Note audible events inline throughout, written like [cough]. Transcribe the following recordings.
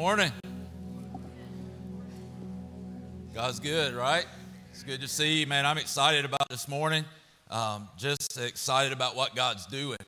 morning. God's good, right? It's good to see you, man. I'm excited about this morning. Um, just excited about what God's doing.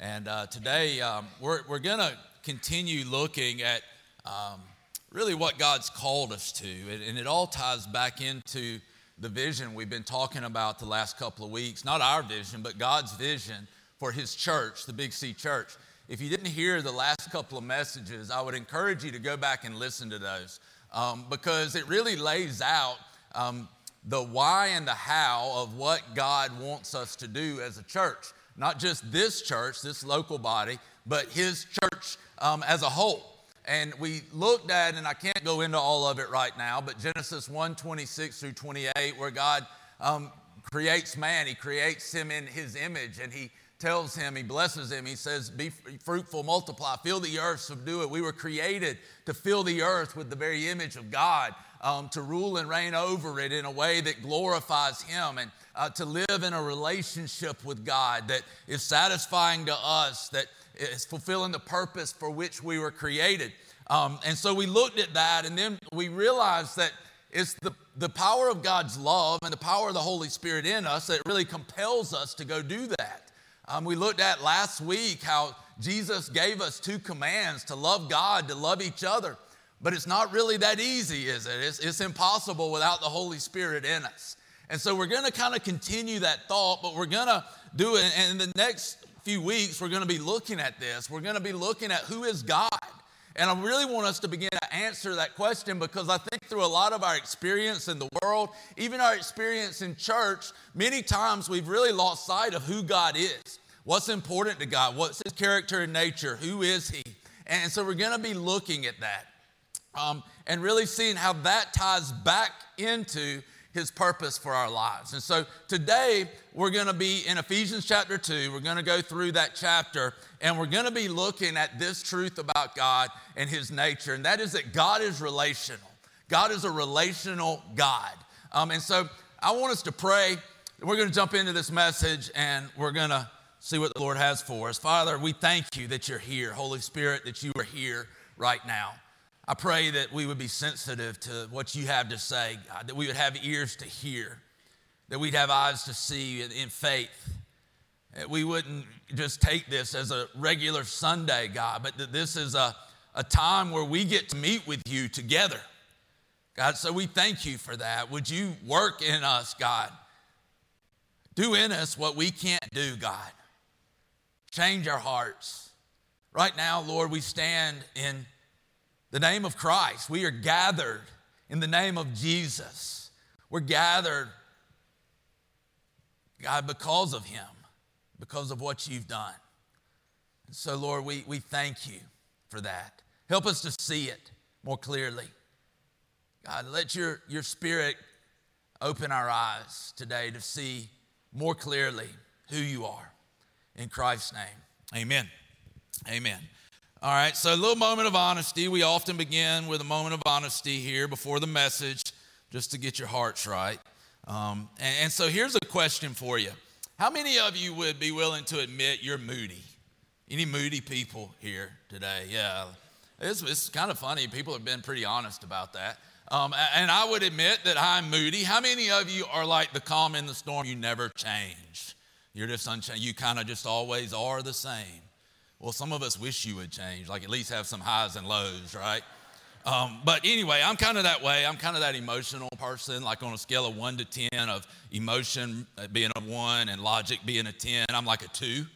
And uh, today, um, we're, we're going to continue looking at um, really what God's called us to. And, and it all ties back into the vision we've been talking about the last couple of weeks. Not our vision, but God's vision for His church, the Big C Church. If you didn't hear the last couple of messages, I would encourage you to go back and listen to those um, because it really lays out um, the why and the how of what God wants us to do as a church. Not just this church, this local body, but His church um, as a whole. And we looked at, and I can't go into all of it right now, but Genesis 1 26 through 28, where God um, creates man, He creates him in His image, and He tells him, he blesses him, he says, Be fruitful, multiply, fill the earth, subdue it. We were created to fill the earth with the very image of God, um, to rule and reign over it in a way that glorifies Him, and uh, to live in a relationship with God that is satisfying to us, that is fulfilling the purpose for which we were created. Um, and so we looked at that, and then we realized that it's the, the power of God's love and the power of the Holy Spirit in us that really compels us to go do that. Um, we looked at last week how Jesus gave us two commands to love God, to love each other. But it's not really that easy, is it? It's, it's impossible without the Holy Spirit in us. And so we're going to kind of continue that thought, but we're going to do it. And in the next few weeks, we're going to be looking at this. We're going to be looking at who is God. And I really want us to begin to answer that question because I think through a lot of our experience in the world, even our experience in church, many times we've really lost sight of who God is. What's important to God? What's his character and nature? Who is he? And so we're going to be looking at that um, and really seeing how that ties back into his purpose for our lives. And so today we're going to be in Ephesians chapter 2. We're going to go through that chapter and we're going to be looking at this truth about God and his nature, and that is that God is relational. God is a relational God. Um, and so I want us to pray. We're going to jump into this message and we're going to see what the Lord has for us. Father, we thank you that you're here. Holy Spirit, that you are here right now. I pray that we would be sensitive to what you have to say, God, that we would have ears to hear, that we'd have eyes to see in faith Uh, we wouldn't just take this as a regular Sunday, God, but that this is a, a time where we get to meet with you together. God, so we thank you for that. Would you work in us, God? Do in us what we can't do, God. Change our hearts. Right now, Lord, we stand in the name of Christ. We are gathered in the name of Jesus. We're gathered, God, because of Him because of what you've done. And so, Lord, we, we thank you for that. Help us to see it more clearly. God, let your, your spirit open our eyes today to see more clearly who you are. In Christ's name, amen. Amen. All right, so a little moment of honesty. We often begin with a moment of honesty here before the message just to get your hearts right. Um, and, and so here's a question for you how many of you would be willing to admit you're moody? Any moody people here today? Yeah. It's, it's kind of funny. People have been pretty honest about that. Um, and I would admit that I'm moody. How many of you are like the calm in the storm? You never change. You're just unchanged. You kind of just always are the same. Well, some of us wish you would change, like at least have some highs and lows, right? Um, but anyway, I'm kind of that way. I'm kind of that emotional person, like on a scale of one to 10, of emotion being a one and logic being a 10, I'm like a two.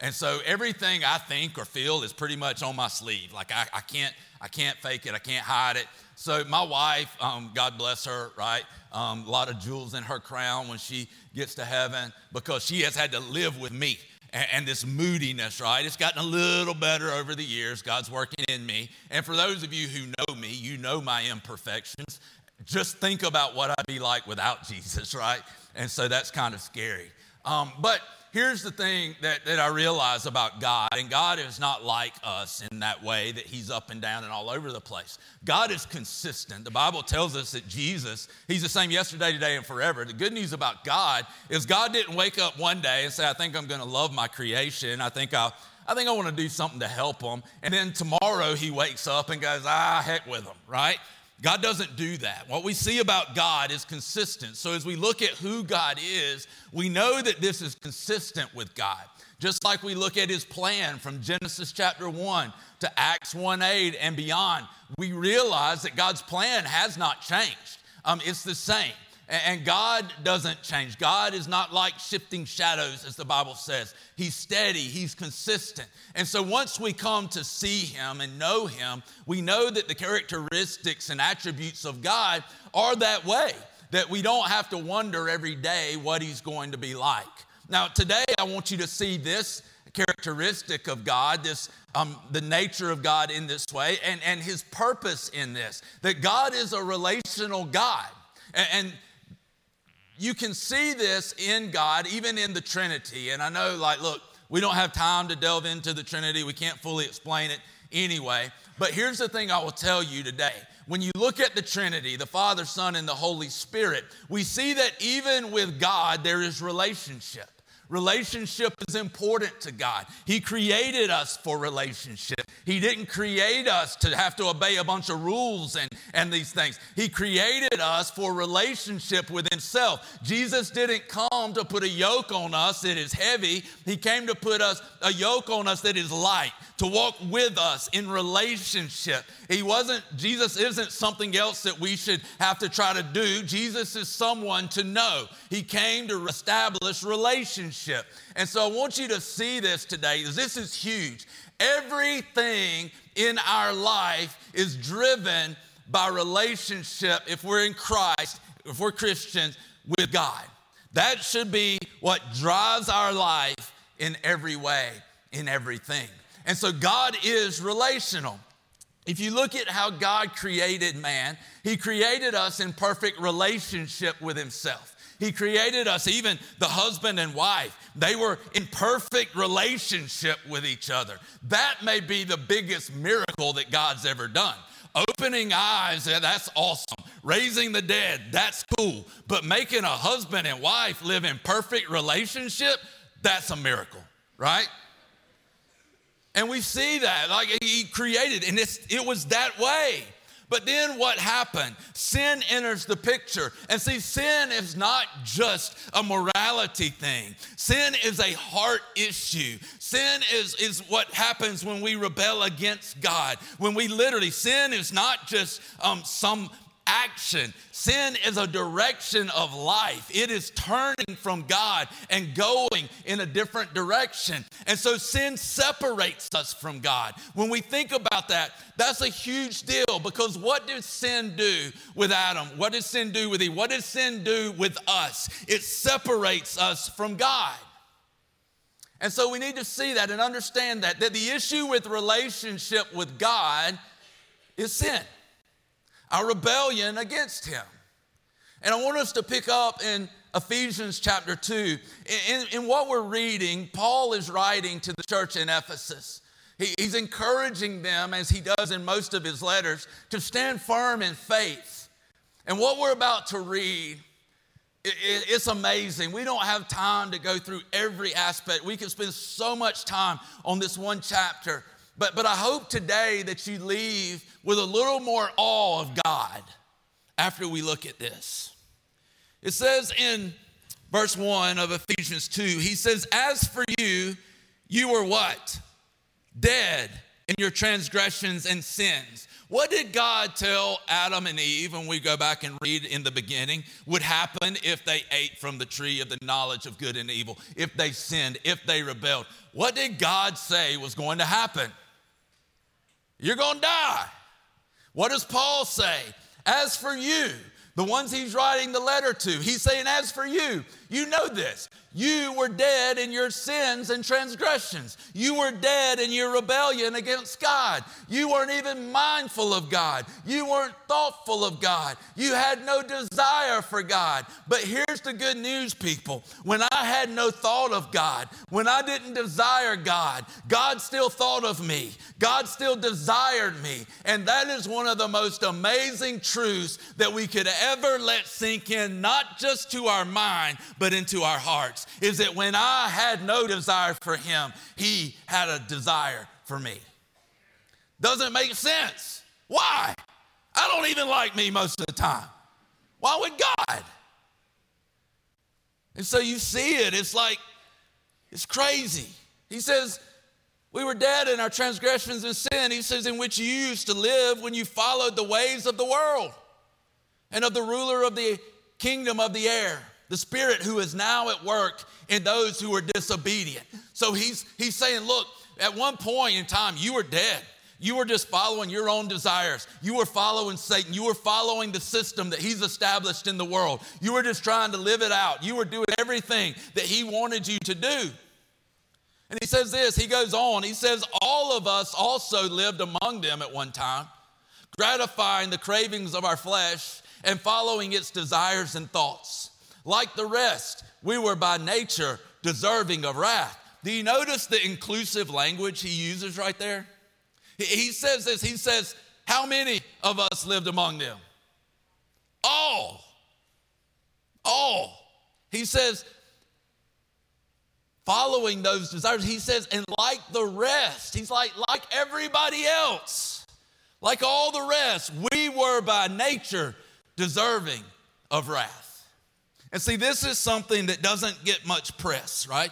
And so everything I think or feel is pretty much on my sleeve. Like I, I can't, I can't fake it. I can't hide it. So my wife, um, God bless her, right? Um, a lot of jewels in her crown when she gets to heaven because she has had to live with me and, this moodiness, right? It's gotten a little better over the years. God's working in me. And for those of you who know me, you know my imperfections. Just think about what I'd be like without [laughs] Jesus, right? And so that's kind of scary. Um, but here's the thing that, that I realize about God, and God is not like us in that way that He's up and down and all over the place. God is consistent. The Bible tells us that Jesus, He's the same yesterday, today, and forever. The good news about God is God didn't wake up one day and say, I think I'm going to love my creation. I think I'll I think I want to do something to help them. And then tomorrow he wakes up and goes, ah, heck with them, right? God doesn't do that. What we see about God is consistent. So as we look at who God is, we know that this is consistent with God. Just like we look at his plan from Genesis chapter 1 to Acts 1 8 and beyond, we realize that God's plan has not changed. Um, it's the same. And God doesn't change. God is not like shifting shadows, as the Bible says. He's steady, He's consistent. And so once we come to see Him and know Him, we know that the characteristics and attributes of God are that way, that we don't have to wonder every day what He's going to be like. Now, today I want you to see this characteristic of God, this um, the nature of God in this way, and, and His purpose in this. That God is a relational God. and, and you can see this in God, even in the Trinity. And I know, like, look, we don't have time to delve into the Trinity, we can't fully explain it anyway. But here's the thing I will tell you today. When you look at the Trinity, the Father, Son, and the Holy Spirit, we see that even with God, there is relationship. Relationship is important to God. He created us for relationship. He didn't create us to have to obey a bunch of rules and, and these things. He created us for relationship with Himself. Jesus didn't come to put a yoke on us that is heavy, He came to put us a yoke on us that is light, to walk with us in relationship. He wasn't, Jesus isn't something else that we should have to try to do. Jesus is someone to know. He came to establish relationship. And so I want you to see this today. This is huge. Everything in our life is driven by relationship if we're in Christ, if we're Christians, with God. That should be what drives our life in every way, in everything. And so God is relational. If you look at how God created man, He created us in perfect relationship with Himself. He created us, even the husband and wife. They were in perfect relationship with each other. That may be the biggest miracle that God's ever done. Opening eyes, that's awesome. Raising the dead, that's cool. But making a husband and wife live in perfect relationship, that's a miracle, right? And we see that, like he created, and it was that way. But then what happened? Sin enters the picture. And see, sin is not just a morality thing, sin is a heart issue. Sin is, is what happens when we rebel against God. When we literally, sin is not just um, some action. Sin is a direction of life. It is turning from God and going in a different direction. And so sin separates us from God. When we think about that, that's a huge deal because what did sin do with Adam? What did sin do with Eve? What did sin do with us? It separates us from God. And so we need to see that and understand that, that the issue with relationship with God is sin our rebellion against him. And I want us to pick up in Ephesians chapter 2. In, in what we're reading, Paul is writing to the church in Ephesus. He, he's encouraging them, as he does in most of his letters, to stand firm in faith. And what we're about to read, it, it, it's amazing. We don't have time to go through every aspect. We can spend so much time on this one chapter. But, but I hope today that you leave with a little more awe of God after we look at this. It says in verse 1 of Ephesians 2, he says, As for you, you were what? Dead in your transgressions and sins. What did God tell Adam and Eve when we go back and read in the beginning would happen if they ate from the tree of the knowledge of good and evil, if they sinned, if they rebelled? What did God say was going to happen? You're going to die. What does Paul say? As for you, the ones he's writing the letter to, he's saying, As for you, you know this. You were dead in your sins and transgressions. You were dead in your rebellion against God. You weren't even mindful of God. You weren't thoughtful of God. You had no desire for God. But here's the good news, people. When I had no thought of God, when I didn't desire God, God still thought of me. God still desired me. And that is one of the most amazing truths that we could ever let sink in, not just to our mind, but into our hearts. Is that when I had no desire for him, he had a desire for me. Doesn't make sense. Why? I don't even like me most of the time. Why would God? And so you see it, it's like, it's crazy. He says, we were dead in our transgressions and sin. He says, in which you used to live when you followed the ways of the world and of the ruler of the kingdom of the air, the spirit who is now at work in those who are disobedient. So he's, he's saying, look, at one point in time, you were dead. You were just following your own desires. You were following Satan. You were following the system that he's established in the world. You were just trying to live it out. You were doing everything that he wanted you to do. And he says this, he goes on, he says, All of us also lived among them at one time, gratifying the cravings of our flesh and following its desires and thoughts. Like the rest, we were by nature deserving of wrath. Do you notice the inclusive language he uses right there? He says this, he says, How many of us lived among them? All. All. He says, following those desires. He says, and like the rest, he's like, like everybody else, like all the rest, we were by nature deserving of wrath. And see, this is something that doesn't get much press, right?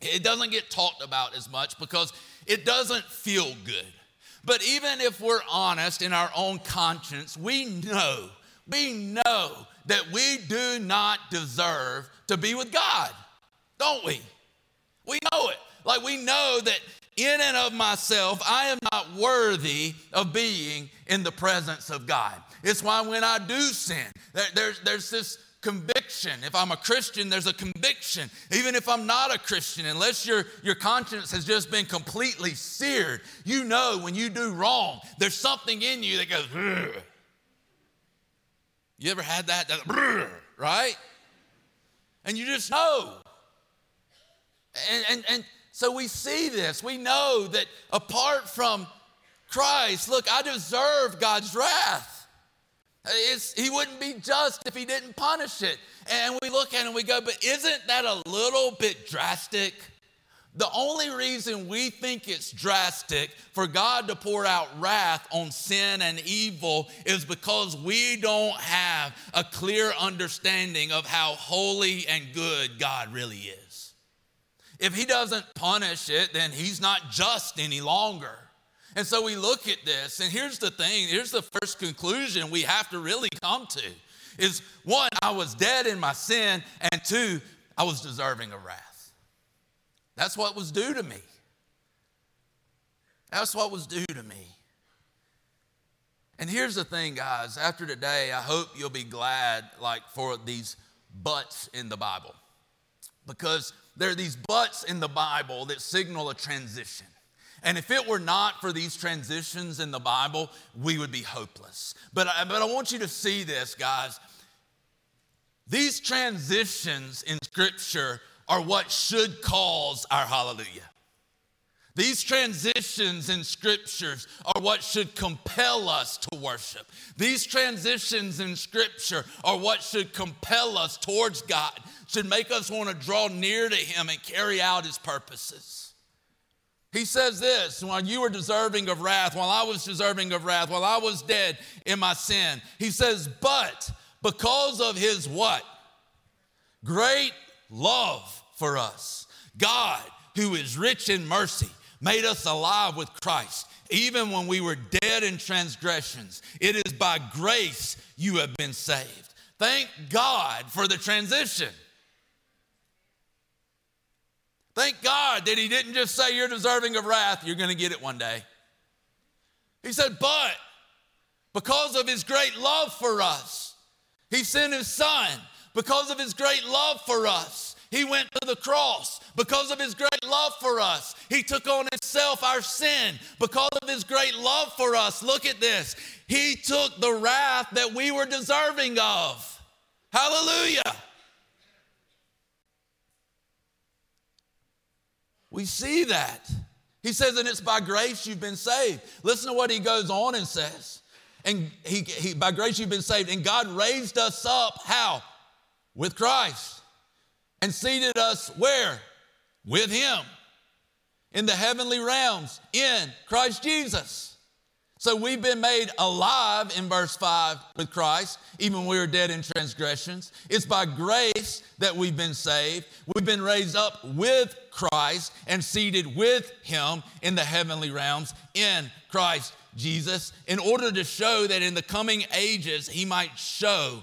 It doesn't get talked about as much because it doesn't feel good. But even if we're honest in our own conscience, we know, we know that we do not deserve to be with God, don't we? We know it. Like we know that in and of myself, I am not worthy of being in the presence of God. It's why when I do sin, there, there's, there's this conviction. If I'm a Christian, there's a conviction. Even if I'm not a Christian, unless your, your conscience has just been completely seared, you know when you do wrong, there's something in you that goes, Rrr. you ever had that? that right? And you just know. And, and, and so we see this. We know that apart from Christ, look, I deserve God's wrath. It's, he wouldn't be just if he didn't punish it. And we look at it and we go, but isn't that a little bit drastic? The only reason we think it's drastic for God to pour out wrath on sin and evil is because we don't have a clear understanding of how holy and good God really is. If he doesn't punish it, then he's not just any longer. And so we look at this, and here's the thing here's the first conclusion we have to really come to is one, I was dead in my sin, and two, I was deserving of wrath. That's what was due to me. That's what was due to me. And here's the thing, guys, after today, I hope you'll be glad, like, for these buts in the Bible. Because there are these buts in the Bible that signal a transition. And if it were not for these transitions in the Bible, we would be hopeless. But I, but I want you to see this, guys. These transitions in Scripture are what should cause our hallelujah. These transitions in scriptures are what should compel us to worship. These transitions in scripture are what should compel us towards God, should make us want to draw near to Him and carry out His purposes. He says this while you were deserving of wrath, while I was deserving of wrath, while I was dead in my sin, He says, but because of His what? Great love for us. God, who is rich in mercy, made us alive with Christ, even when we were dead in transgressions. It is by grace you have been saved. Thank God for the transition. Thank God that He didn't just say you're deserving of wrath, you're going to get it one day. He said, but because of His great love for us, He sent His Son. Because of His great love for us, He went to the cross because of his great love for us. He took on himself our sin because of his great love for us. Look at this. He took the wrath that we were deserving of. Hallelujah. We see that. He says, and it's by grace you've been saved. Listen to what he goes on and says. And he, he by grace you've been saved. And God raised us up, how? With Christ and seated us where? With him in the heavenly realms in Christ Jesus. So we've been made alive in verse 5 with Christ, even when we were dead in transgressions. It's by grace that we've been saved. We've been raised up with Christ and seated with Him in the heavenly realms in Christ Jesus, in order to show that in the coming ages He might show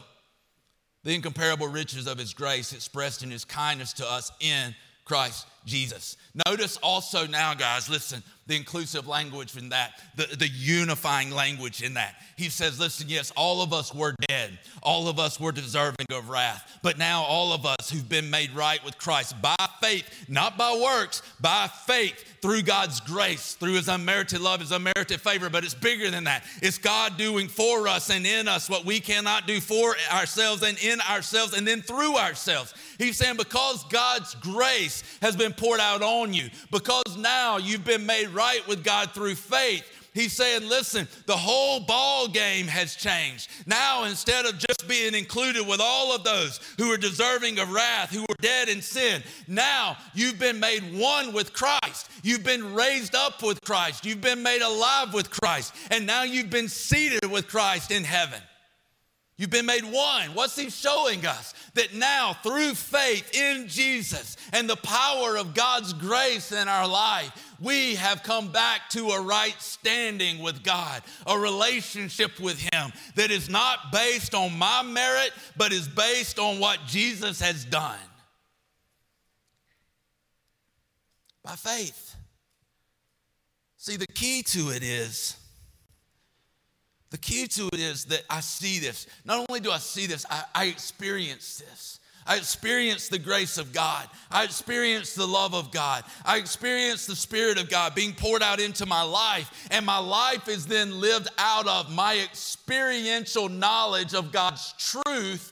the incomparable riches of His grace expressed in His kindness to us in Christ Jesus. Notice also now, guys, listen, the inclusive language in that, the, the unifying language in that. He says, listen, yes, all of us were dead. All of us were deserving of wrath. But now all of us who've been made right with Christ by faith, not by works, by faith through God's grace, through his unmerited love, his unmerited favor. But it's bigger than that. It's God doing for us and in us what we cannot do for ourselves and in ourselves and then through ourselves. He's saying, because God's grace has been poured out on you, because now you've been made right with God through faith. He's saying, listen, the whole ball game has changed. Now, instead of just being included with all of those who are deserving of wrath, who were dead in sin, now you've been made one with Christ. You've been raised up with Christ. You've been made alive with Christ. And now you've been seated with Christ in heaven. You've been made one. What's he showing us? That now, through faith in Jesus and the power of God's grace in our life, we have come back to a right standing with God, a relationship with Him that is not based on my merit, but is based on what Jesus has done. By faith. See, the key to it is the key to it is that I see this. Not only do I see this, I, I experience this. I experience the grace of God. I experience the love of God. I experience the Spirit of God being poured out into my life. And my life is then lived out of my experiential knowledge of God's truth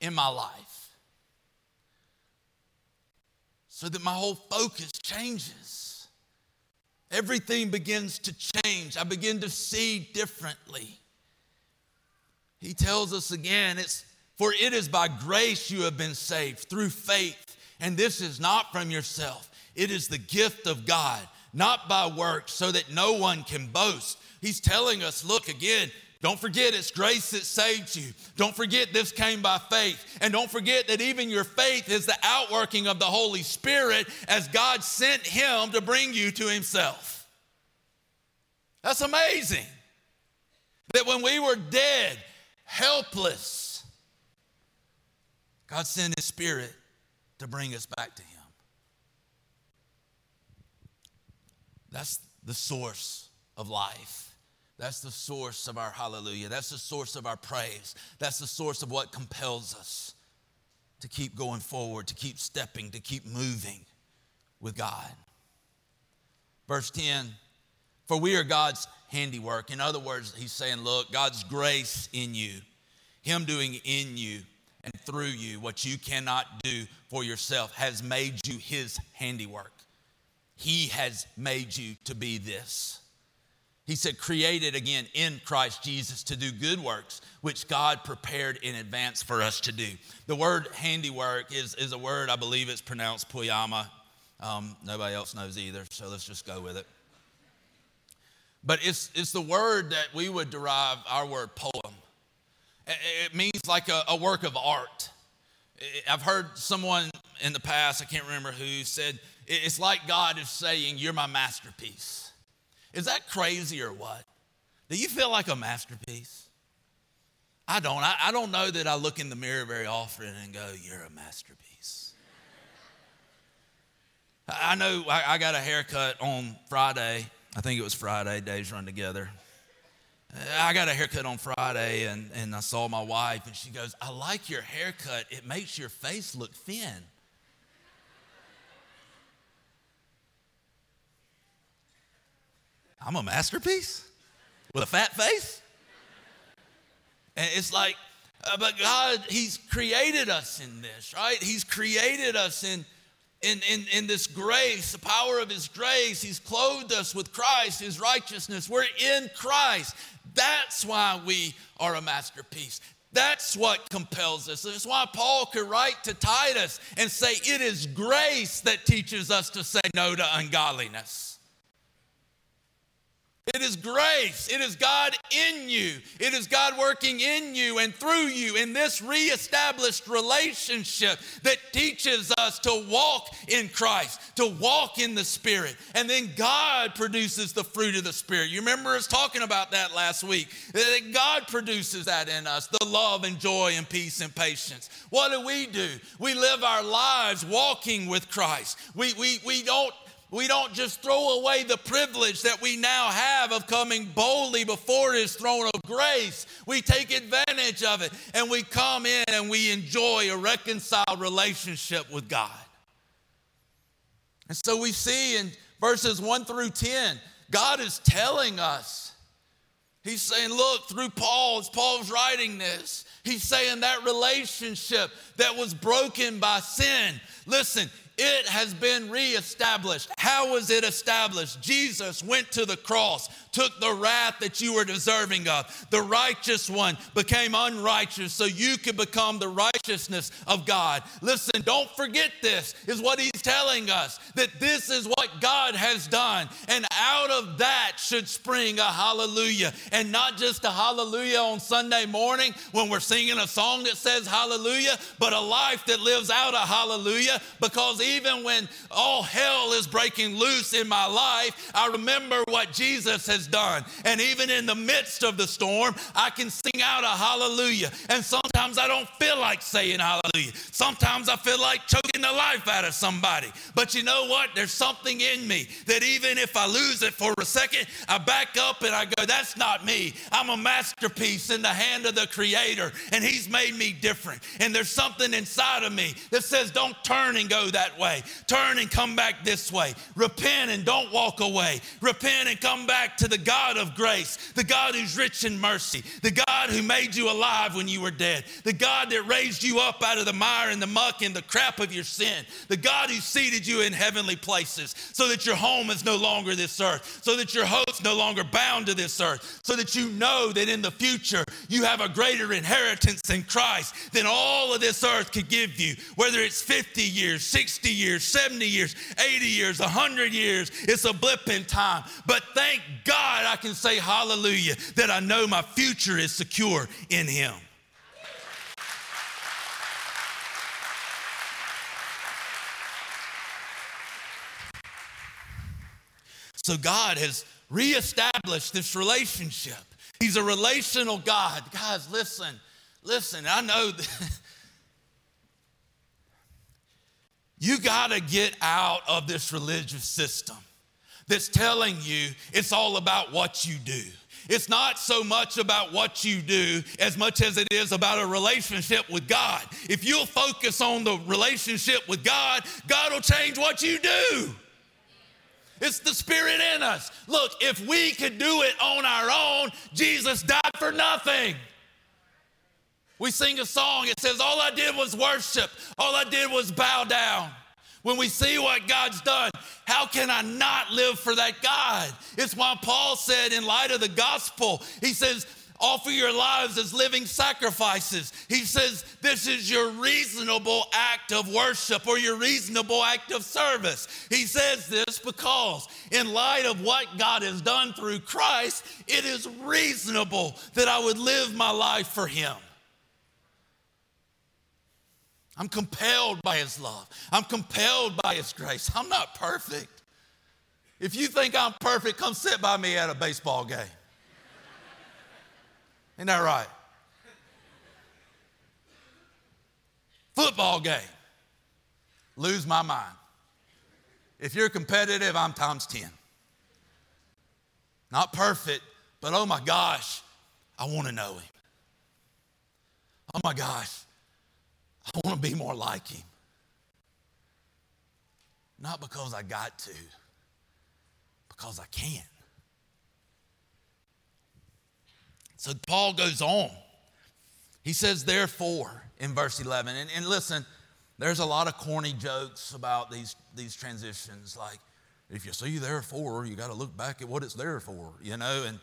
in my life. So that my whole focus changes. Everything begins to change. I begin to see differently. He tells us again, it's for it is by grace you have been saved through faith, and this is not from yourself. It is the gift of God, not by works, so that no one can boast. He's telling us, look again, don't forget it's grace that saved you. Don't forget this came by faith. And don't forget that even your faith is the outworking of the Holy Spirit as God sent Him to bring you to Himself. That's amazing. That when we were dead, helpless, God sent His Spirit to bring us back to Him. That's the source of life. That's the source of our hallelujah. That's the source of our praise. That's the source of what compels us to keep going forward, to keep stepping, to keep moving with God. Verse 10 For we are God's handiwork. In other words, he's saying, Look, God's grace in you, Him doing in you and through you what you cannot do for yourself, has made you His handiwork. He has made you to be this. He said, created again in Christ Jesus to do good works, which God prepared in advance for us to do. The word handiwork is, is a word, I believe it's pronounced poiema. Um, nobody else knows either, so let's just go with it. But it's, it's the word that we would derive our word poem. It means like a, a work of art. I've heard someone in the past, I can't remember who, said, it's like God is saying, You're my masterpiece. Is that crazy or what? Do you feel like a masterpiece? I don't. I, I, don't know that I look in the mirror very often and go, You're a masterpiece. I know I, I got a haircut on Friday. I think it was Friday, days run together. I got a haircut on Friday and, and I saw my wife and she goes, I like your haircut. It makes your face look thin. I'm a masterpiece with a fat face? And it's like, uh, but God, He's created us in this, right? He's created us in, in, in, in this grace, the power of His grace. He's clothed us with Christ, His righteousness. We're in Christ. That's why we are a masterpiece. That's what compels us. That's why Paul could write to Titus and say, It is grace that teaches us to say no to ungodliness. It is grace. It is God in you. It is God working in you and through you in this reestablished relationship that teaches us to walk in Christ, to walk in the Spirit. And then God produces the fruit of the Spirit. You remember us talking about that last week. That God produces that in us the love and joy and peace and patience. What do we do? We live our lives walking with Christ. We, we, we don't we don't just throw away the privilege that we now have of coming boldly before His throne of grace. We take advantage of it and we come in and we enjoy a reconciled relationship with God. And so we see in verses 1 through 10, God is telling us, He's saying, look, through Paul, as Paul's writing this, He's saying that relationship that was broken by sin, listen, it has been reestablished. How was it established? Jesus went to the cross took the wrath that you were deserving of. The righteous one became unrighteous so you could become the righteousness of God. Listen, don't forget this, is what he's telling us that this is what God has done. And out of that should spring a hallelujah. And not just a hallelujah on Sunday morning when we're singing a song that says hallelujah, but a life that lives out a hallelujah. Because even when all hell is breaking loose in my life, I remember what Jesus has done. And even in the midst of the storm, I can sing out a hallelujah. And sometimes I don't feel like saying hallelujah. Sometimes I feel like choking the life out of somebody. But you know what? There's something in me that even if I lose it for a second, I back up and I go, that's not me. I'm a masterpiece in the hand of the Creator, and He's made me different. And there's something inside of me that says, don't turn and go that way. Turn and come back this way. Repent and don't walk away. Repent and come back to the God of grace, the God who's rich in mercy, the God who made you alive when you were dead, the God that raised you up out of the mire and the muck and the crap of your sin, the God who seated you in heavenly places so that your home is no longer this earth, so that your hope's no longer bound to this earth, so that you know that in the future you have a greater inheritance in Christ than all of this earth could give you, whether it's 50 years, 60 years, 70 years, 80 years, 100 years, it's a blip in time. But thank God, I can say hallelujah that I know my future is secure in Him. So God has reestablished this relationship. He's a relational God. Guys, listen, listen, I know that [laughs] you got to get out of this religious system that's telling you it's all about what you do. It's not so much about what you do as much as it is about a relationship with God. If you'll focus on the relationship with God, God will change what you do. It's the Spirit in us. Look, if we could do it on our own, Jesus died for nothing. We sing a song, it says, All I did was worship, all I did was bow down when we see what God's done, how can I not live for that God? It's why Paul said, in light of the gospel, he says, offer your lives as living sacrifices. He says, This is your reasonable act of worship or your reasonable act of service. He says this because, in light of what God has done through Christ, it is reasonable that I would live my life for Him. I'm compelled by His love. I'm compelled by His grace. I'm not perfect. If you think I'm perfect, come sit by me at a baseball game. Isn't that right? Football game. Lose my mind. If you're competitive, I'm times 10. Not perfect, but oh my gosh, I want to know Him. Oh my gosh, [laughs] I want to be more like him. Not because I got to, because I can. So Paul goes on. He says, therefore, in verse 11. And, and listen, there's a lot of corny jokes about these, these transitions. Like, if you see therefore, you got to look back at what it's there for, you know? And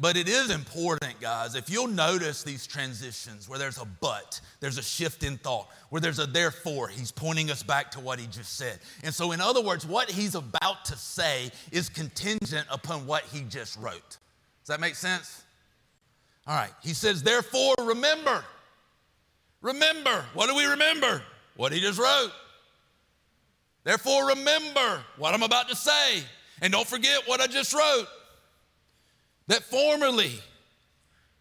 But it is important, guys, if you'll notice these transitions where there's a but, there's a shift in thought, where there's a therefore, he's pointing us back to what he just said. And so, in other words, what he's about to say is contingent upon what he just wrote. Does that make sense? All right, he says, therefore, remember. Remember. What do we remember? What he just wrote. Therefore, remember what I'm about to say. And don't forget what I just wrote that formerly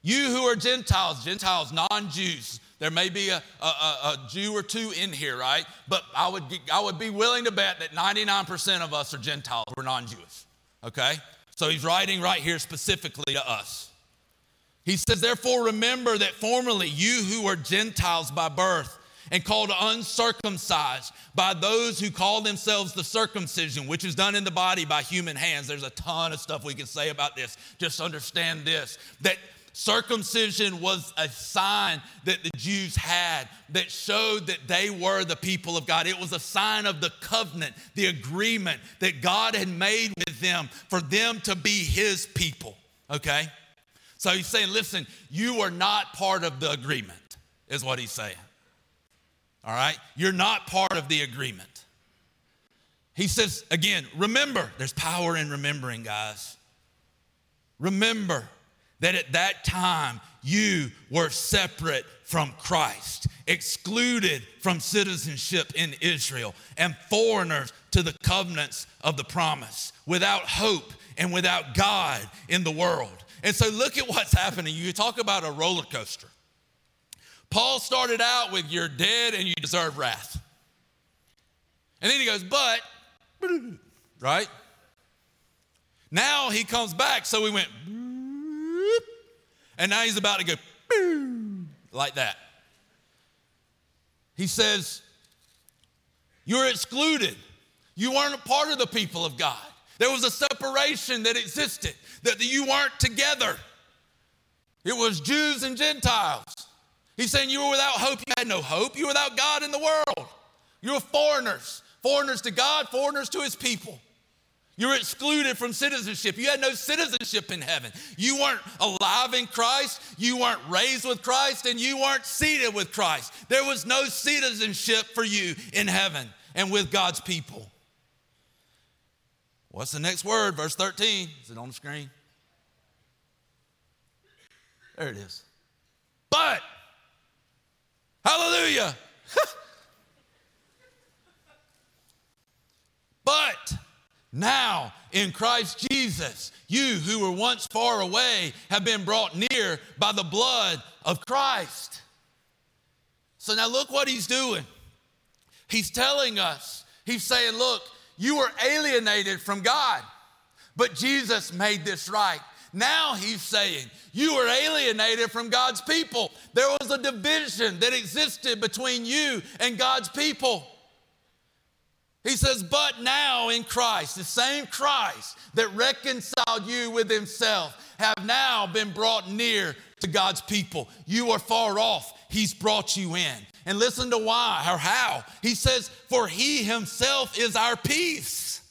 you who are Gentiles, Gentiles, non Jews, there may be a, a, a, Jew or two in here, right? But I would, I would be willing to bet that 99% of us are Gentiles, we're non Jewish, okay? So he's writing right here specifically to us. He says, Therefore, remember that formerly you who are Gentiles by birth, and called uncircumcised by those who call themselves the circumcision, which is done in the body by human hands. There's a ton of stuff we can say about this. Just understand this that circumcision was a sign that the Jews had that showed that they were the people of God. It was a sign of the covenant, the agreement that God had made with them for them to be his people. Okay? So he's saying, listen, you are not part of the agreement, is what he's saying. All right? You're not part of the agreement. He says, again, remember, there's power in remembering, guys. Remember that at that time you were separate from Christ, excluded from citizenship in Israel, and foreigners to the covenants of the promise, without hope and without God in the world. And so look at what's happening. You talk about a roller coaster. Paul started out with you're dead and you deserve wrath. And then he goes, but, right? Now he comes back, so we went, and now he's about to go like that. He says, You're excluded. You weren't a part of the people of God. There was a separation that existed, that you weren't together. It was Jews and Gentiles. He's saying you were without hope. You had no hope. You were without God in the world. You were foreigners, foreigners to God, foreigners to his people. You were excluded from citizenship. You had no citizenship in heaven. You weren't alive in Christ. You weren't raised with Christ, and you weren't seated with Christ. There was no citizenship for you in heaven and with God's people. What's the next word? Verse 13. Is it on the screen? There it is. But Hallelujah. [laughs] but now in Christ Jesus, you who were once far away have been brought near by the blood of Christ. So now look what he's doing. He's telling us, he's saying, look, you were alienated from God, but Jesus made this right. Now he's saying, You were alienated from God's people. There was a division that existed between you and God's people. He says, But now in Christ, the same Christ that reconciled you with himself, have now been brought near to God's people. You are far off, he's brought you in. And listen to why or how. He says, For he himself is our peace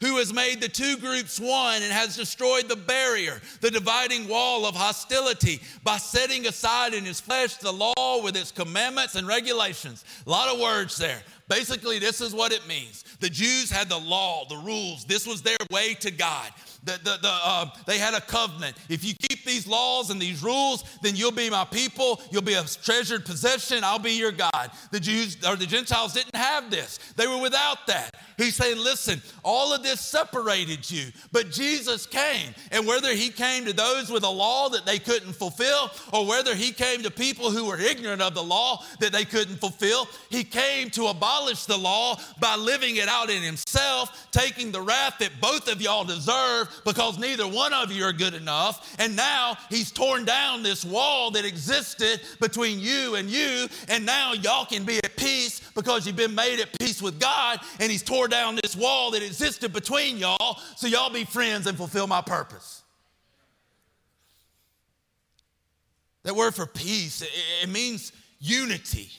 who has made the two groups one and has destroyed the barrier, the dividing wall of hostility by setting aside in his flesh the law with its commandments and regulations. A lot of words there. Basically, this is what it means. The Jews had the law, the rules. This was their way to God. The, the, the, uh, they had a covenant. If you keep these laws and these rules, then you'll be my people. You'll be a treasured possession. I'll be your God. The Jews or the Gentiles didn't have this, they were without that. He's saying, listen, all of this separated you, but Jesus came. And whether he came to those with a law that they couldn't fulfill, or whether he came to people who were ignorant of the law that they couldn't fulfill, he came to abolish the law by living it out in himself, taking the wrath that both of y'all deserve because neither one of you are good enough. And now he's torn down this wall that existed between you and you. And now y'all can be at peace because you've been made at peace with God. And he's torn down this wall that existed between y'all so y'all be friends and fulfill my purpose. That word for peace, it, it means unity.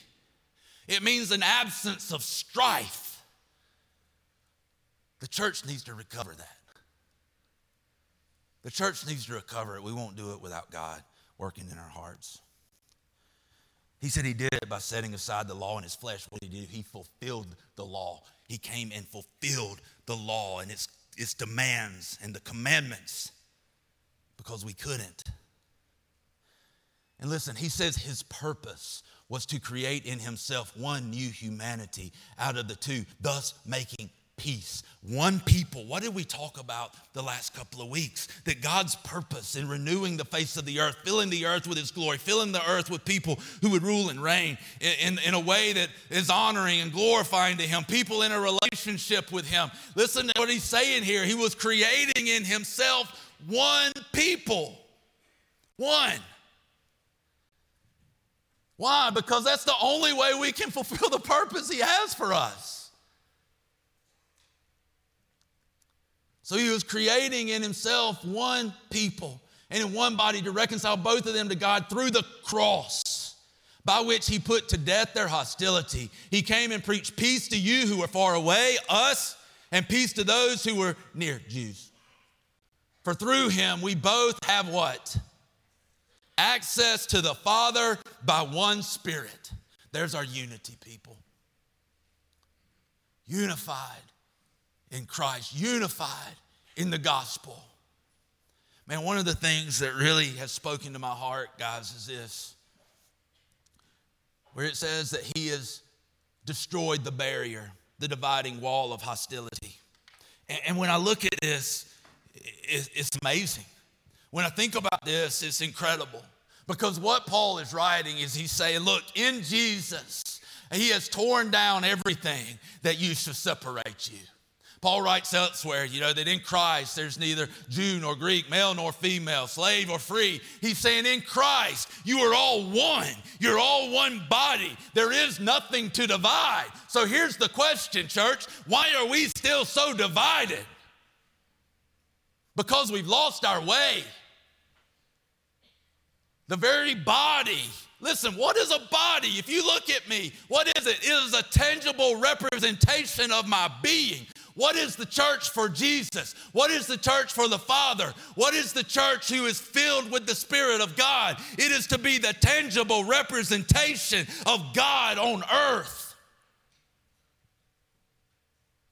It means an absence of strife. The church needs to recover that. The church needs to recover it. We won't do it without God working in our hearts. He said he did it by setting aside the law in his flesh. What did he do? He fulfilled the law. He came and fulfilled the law and its, its demands and the commandments because we couldn't. And listen, he says his purpose was to create in himself one new humanity out of the two, thus making peace. One people. What did we talk about the last couple of weeks? That God's purpose in renewing the face of the earth, filling the earth with his glory, filling the earth with people who would rule and reign in, in, in, a way that is honoring and glorifying to him, people in a relationship with him. Listen to what he's saying here. He was creating in himself one people. One. Why? Because that's the only way we can fulfill the purpose he has for us. So he was creating in himself one people and in one body to reconcile both of them to God through the cross, by which he put to death their hostility. He came and preached peace to you who were far away, us, and peace to those who were near, Jews. For through him we both have what? Access to the Father by one Spirit. There's our unity, people. Unified in Christ, unified in the gospel. Man, one of the things that really has spoken to my heart, guys, is this where it says that he has destroyed the barrier, the dividing wall of hostility. And, when I look at this, it's amazing. When I think about this, it's incredible. Because what Paul is writing is he's saying, look, in Jesus, he has torn down everything that used to separate you. Paul writes elsewhere, you know, that in Christ there's neither Jew nor Greek, male nor female, slave or free. He's saying in Christ you are all one. You're all one body. There is nothing to divide. So here's the question, church why are we still so divided? Because we've lost our way. The very body Listen, what is a body? If you look at me, what is it? It is a tangible representation of my being. What is the church for Jesus? What is the church for the Father? What is the church who is filled with the Spirit of God? It is to be the tangible representation of God on earth.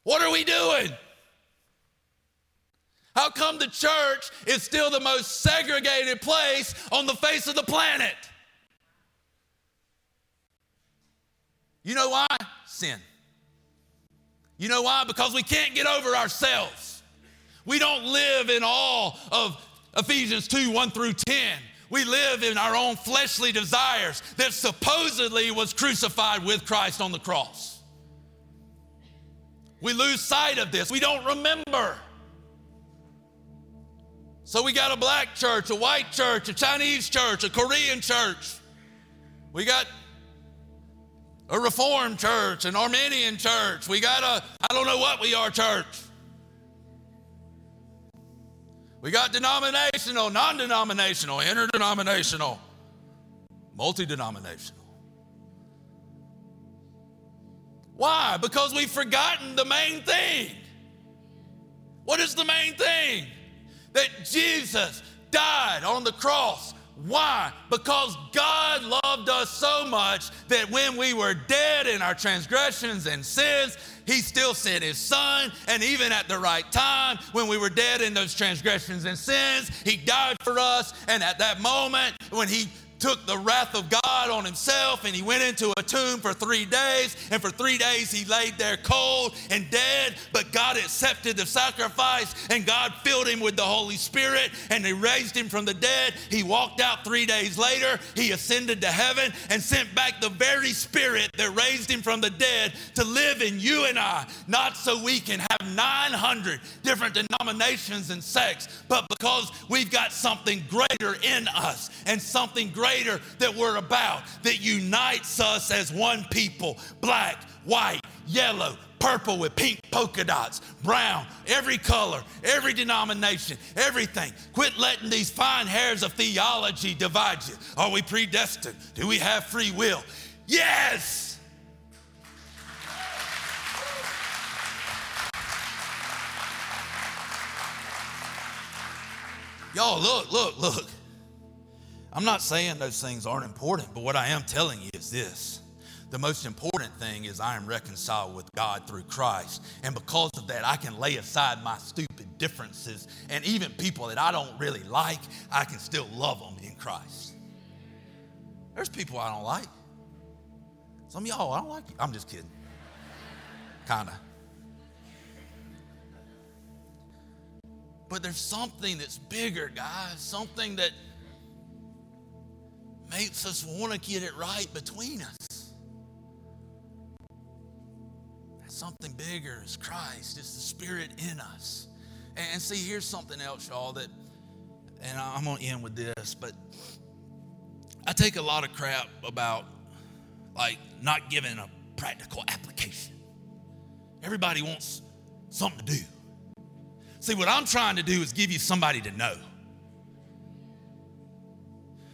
What are we doing? How come the church is still the most segregated place on the face of the planet? You know why? Sin. You know why? Because we can't get over ourselves. We don't live in all of Ephesians 2 1 through 10. We live in our own fleshly desires that supposedly was crucified with Christ on the cross. We lose sight of this. We don't remember. So we got a black church, a white church, a Chinese church, a Korean church. We got a Reformed church, an Arminian church. We got a, I don't know what we are, church. We got denominational, non denominational, interdenominational, multi denominational. Why? Because we've forgotten the main thing. What is the main thing? That Jesus died on the cross why? Because God loved us so much that when we were dead in our transgressions and sins, He still sent His Son. And even at the right time, when we were dead in those transgressions and sins, He died for us. And at that moment, when He took the wrath of God on himself and he went into a tomb for three days. And for three days he laid there cold and dead. But God accepted the sacrifice and God filled him with the Holy Spirit and he raised him from the dead. He walked out three days later. He ascended to heaven and sent back the very Spirit that raised him from the dead to live in you and I. Not so we can have 900 different denominations and sects, but because we've got something greater in us and something greater greater that we're about that unites us as one people black, white, yellow, purple with pink polka dots, brown, every color, every denomination, everything. Quit letting these fine hairs of theology divide you. Are we predestined? Do we have free will? Yes! Y'all, look, look, look. I'm not saying those things aren't important, but what I am telling you is this. The most important thing is I am reconciled with God through Christ. And because of that, I can lay aside my stupid differences. And even people that I don't really like, I can still love them in Christ. There's people I don't like. Some of y'all, I don't like you. I'm just kidding. Kind of. But there's something that's bigger, guys. Something that makes us want to get it right between us. That something bigger is Christ, it's the Spirit in us. And see, here's something else, y'all, that, and I'm going to end with this, but I take a lot of crap about like not giving a practical application. Everybody wants something to do. See, what I'm trying to do is give you somebody to know.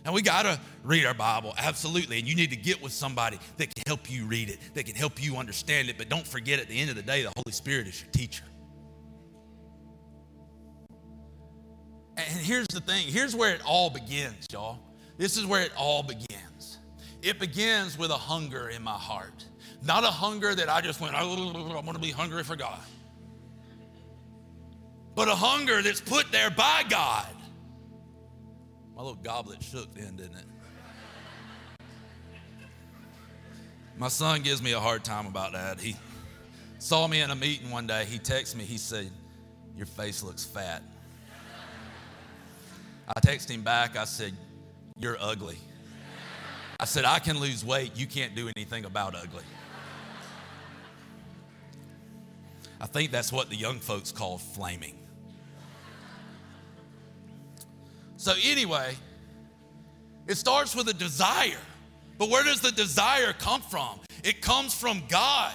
And we got to read our Bible, absolutely. And you need to get with somebody that can help you read it, that can help you understand it. But don't forget, at the end of the day, the Holy Spirit is your teacher. And here's the thing here's where it all begins, y'all. This is where it all begins. It begins with a hunger in my heart. Not a hunger that I just went, I want to be hungry for God. But a hunger that's put there by God. My little goblet shook then, didn't it? My son gives me a hard time about that. He saw me in a meeting one day. He texted me, he said, Your face looks fat. I texted him back, I said, You're ugly. I said, I can lose weight. You can't do anything about ugly. I think that's what the young folks call flaming. So, anyway, it starts with a desire. But where does the desire come from? It comes from God.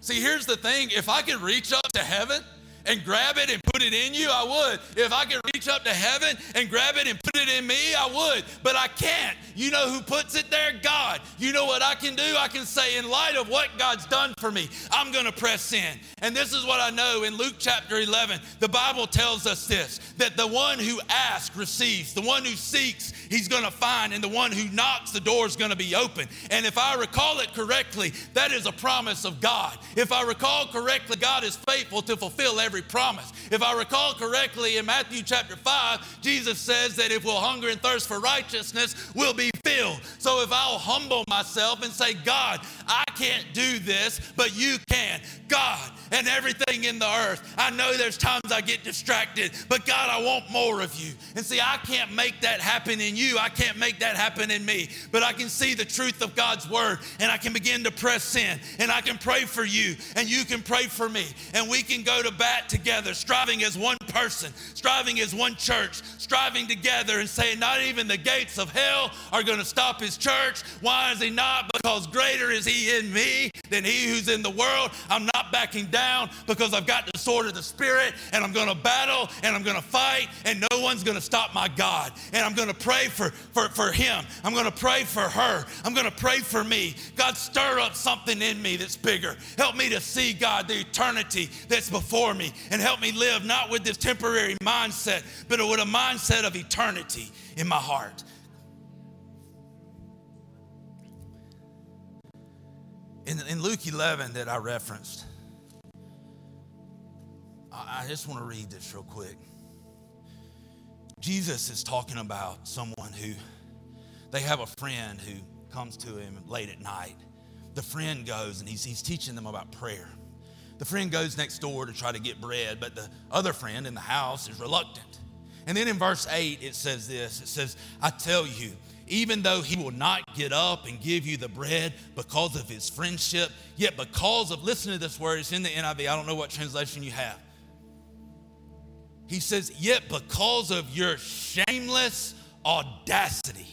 See, here's the thing if I could reach up to heaven and grab it and put it in you, I would. If I could reach up to heaven and grab it and put it in me, I would. But I can't. You know who puts it there? God. You know what I can do? I can say, in light of what God's done for me, I'm going to press in. And this is what I know in Luke chapter 11, the Bible tells us this that the one who asks receives, the one who seeks, he's going to find, and the one who knocks, the door is going to be open. And if I recall it correctly, that is a promise of God. If I recall correctly, God is faithful to fulfill every promise. If I recall correctly, in Matthew chapter 5, Jesus says that if we'll hunger and thirst for righteousness, we'll be filled. So if I'll humble myself and say, God, I can't do this, but you can. God and everything in the earth. I know there's times I get distracted, but God, I want more of you. And see, I can't make that happen in you. I can't make that happen in me, but I can see the truth of God's word and I can begin to press in and I can pray for you and you can pray for me and we can go to bat together, striving as one person, striving as one church, striving together and saying, not even the gates of hell are going to stop his church. Why is he not? Because greater is he in me than he who's in the world. I'm not backing down because I've got the sword of the Spirit and I'm going to battle and I'm going to fight and no one's going to stop my God. And I'm going to pray for, for, for him. I'm going to pray for her. I'm going to pray for me. God, stir up something in me that's bigger. Help me to see, God, the eternity that's before me and help me live not with this temporary mindset, but with a mindset of eternity in my heart. In, in Luke 11 that I referenced, I, I just want to read this real quick. Jesus is talking about someone who they have a friend who comes to him late at night. The friend goes and he's, he's teaching them about prayer. The friend goes next door to try to get bread, but the other friend in the house is reluctant. And then in verse 8, it says this it says, I tell you, even though he will not get up and give you the bread because of his friendship, yet because of, listen to this word, it's in the NIV, I don't know what translation you have. He says, yet because of your shameless audacity,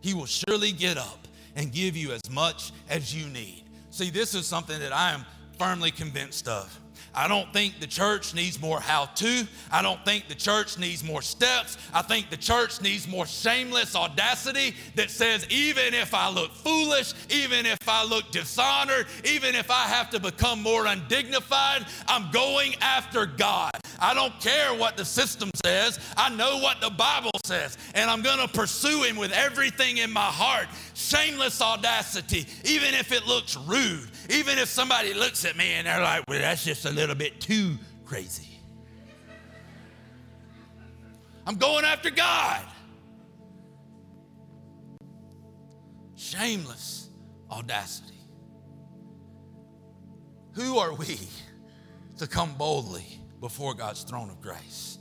he will surely get up and give you as much as you need. See, this is something that I am firmly convinced of. I don't think the church needs more how to. I don't think the church needs more steps. I think the church needs more shameless audacity that says, even if I look foolish, even if I look dishonored, even if I have to become more undignified, I'm going after God. I don't care what the system says. I know what the Bible says, and I'm going to pursue Him with everything in my heart. Shameless audacity, even if it looks rude, even if somebody looks at me and they're like, well, that's just a little bit too crazy. I'm going after God. Shameless audacity. Who are we to come boldly before God's throne of grace?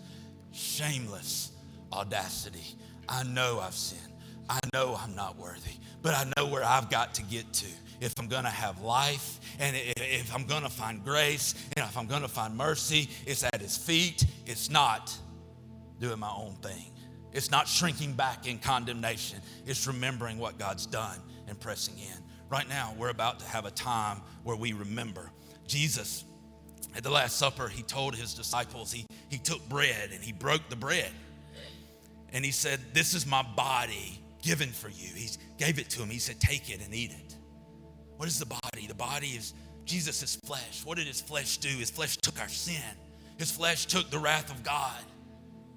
Shameless audacity. I know I've sinned. I know I'm not worthy, but I know where I've got to get to if I'm going to have life and if I'm going to find grace and if I'm going to find mercy, it's at His feet. It's not doing my own thing. It's not shrinking back in condemnation. It's remembering what God's done and pressing in. Right now, we're about to have a time where we remember. Jesus, at the Last Supper, he told his disciples, he, he took bread and he broke the bread. And he said, This is my body given for you. He gave it to him. He said, Take it and eat it. What is the body? The body is Jesus' flesh. What did his flesh do? His flesh took our sin, his flesh took the wrath of God,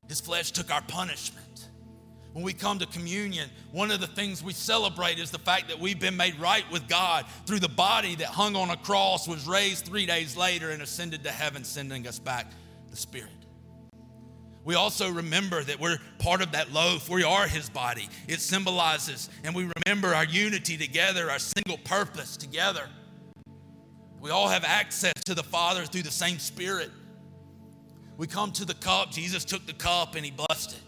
his flesh took our punishment. When we come to communion, one of the things we celebrate is the fact that we've been made right with God through the body that hung on a cross, was raised three days later, and ascended to heaven, sending us back the Spirit. We also remember that we're part of that loaf. We are his body. It symbolizes, and we remember our unity together, our single purpose together. We all have access to the Father through the same Spirit. We come to the cup. Jesus took the cup and he blessed it.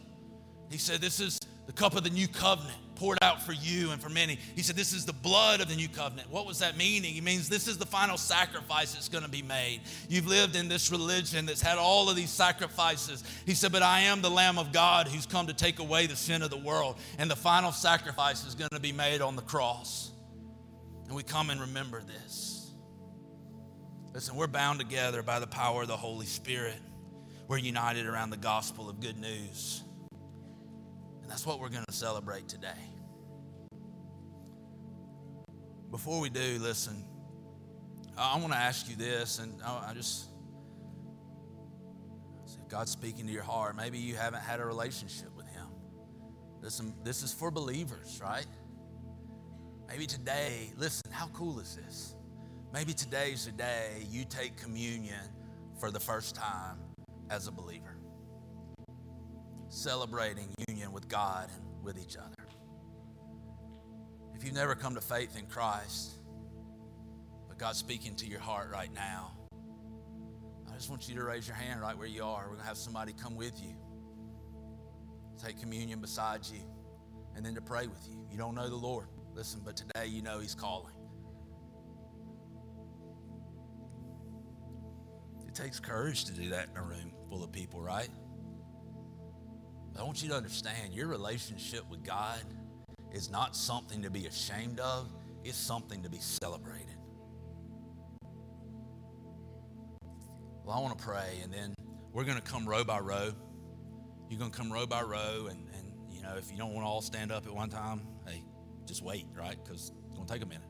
He said, This is the cup of the new covenant poured out for you and for many. He said, This is the blood of the new covenant. What was that meaning? He means this is the final sacrifice that's going to be made. You've lived in this religion that's had all of these sacrifices. He said, But I am the Lamb of God who's come to take away the sin of the world. And the final sacrifice is going to be made on the cross. And we come and remember this. Listen, we're bound together by the power of the Holy Spirit. We're united around the gospel of good news. That's what we're going to celebrate today. Before we do, listen, I want to ask you this, and I just, if God's speaking to your heart, maybe you haven't had a relationship with Him. Listen, this is for believers, right? Maybe today, listen, how cool is this? Maybe today's the day you take communion for the first time as a believer celebrating union with God and with each other. If you've never come to faith in Christ, but God's speaking to your heart right now, I just want you to raise your hand right where you are. We're going to have somebody come with you, take communion beside you, and then to pray with you. You don't know the Lord. Listen, but today you know He's calling. It takes courage to do that in a room full of people, right? I want you to understand your relationship with God is not something to be ashamed of, it's something to be celebrated. Well, I want to pray, and then we're going to come row by row. You're going to come row by row, and, and you know, if you don't want to all stand up at one time, hey, just wait, right? Because it's going to take a minute.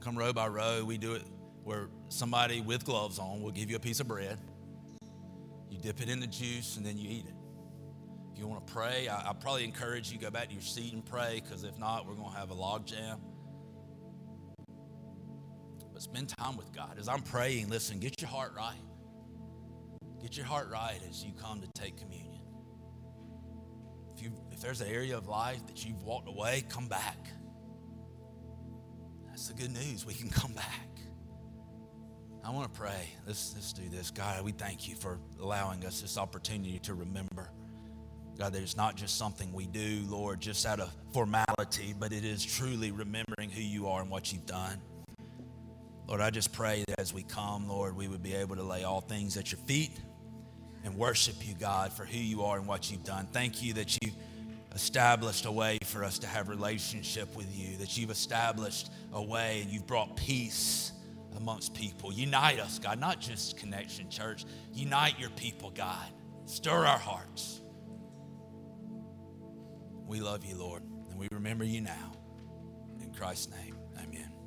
Come row by row. We do it where somebody with gloves on will give you a piece of bread. You dip it in the juice, and then you eat it you want to pray, I, I probably encourage you go back to your seat and pray because if not, we're going to have a log jam. But spend time with God. As I'm praying, listen, get your heart right. Get your heart right as you come to take communion. If, you, if there's an area of life that you've walked away, come back. That's the good news. We can [laughs] come back. I want to pray. Let's, let's do this. God, we thank you for allowing us this opportunity to remember. God, that it's not just something we do, Lord, just out of formality, but it is truly remembering who you are and what you've done. Lord, I just pray that as we come, Lord, we would be able to lay all things at your feet and worship you, God, for who you are and what you've done. Thank you that you've established a way for us to have relationship with you, that you've established a way and you've brought peace amongst people. Unite us, God, not just Connection Church. Unite your people, God. Stir our hearts. We love you, Lord, and we remember you now. In Christ's name, amen.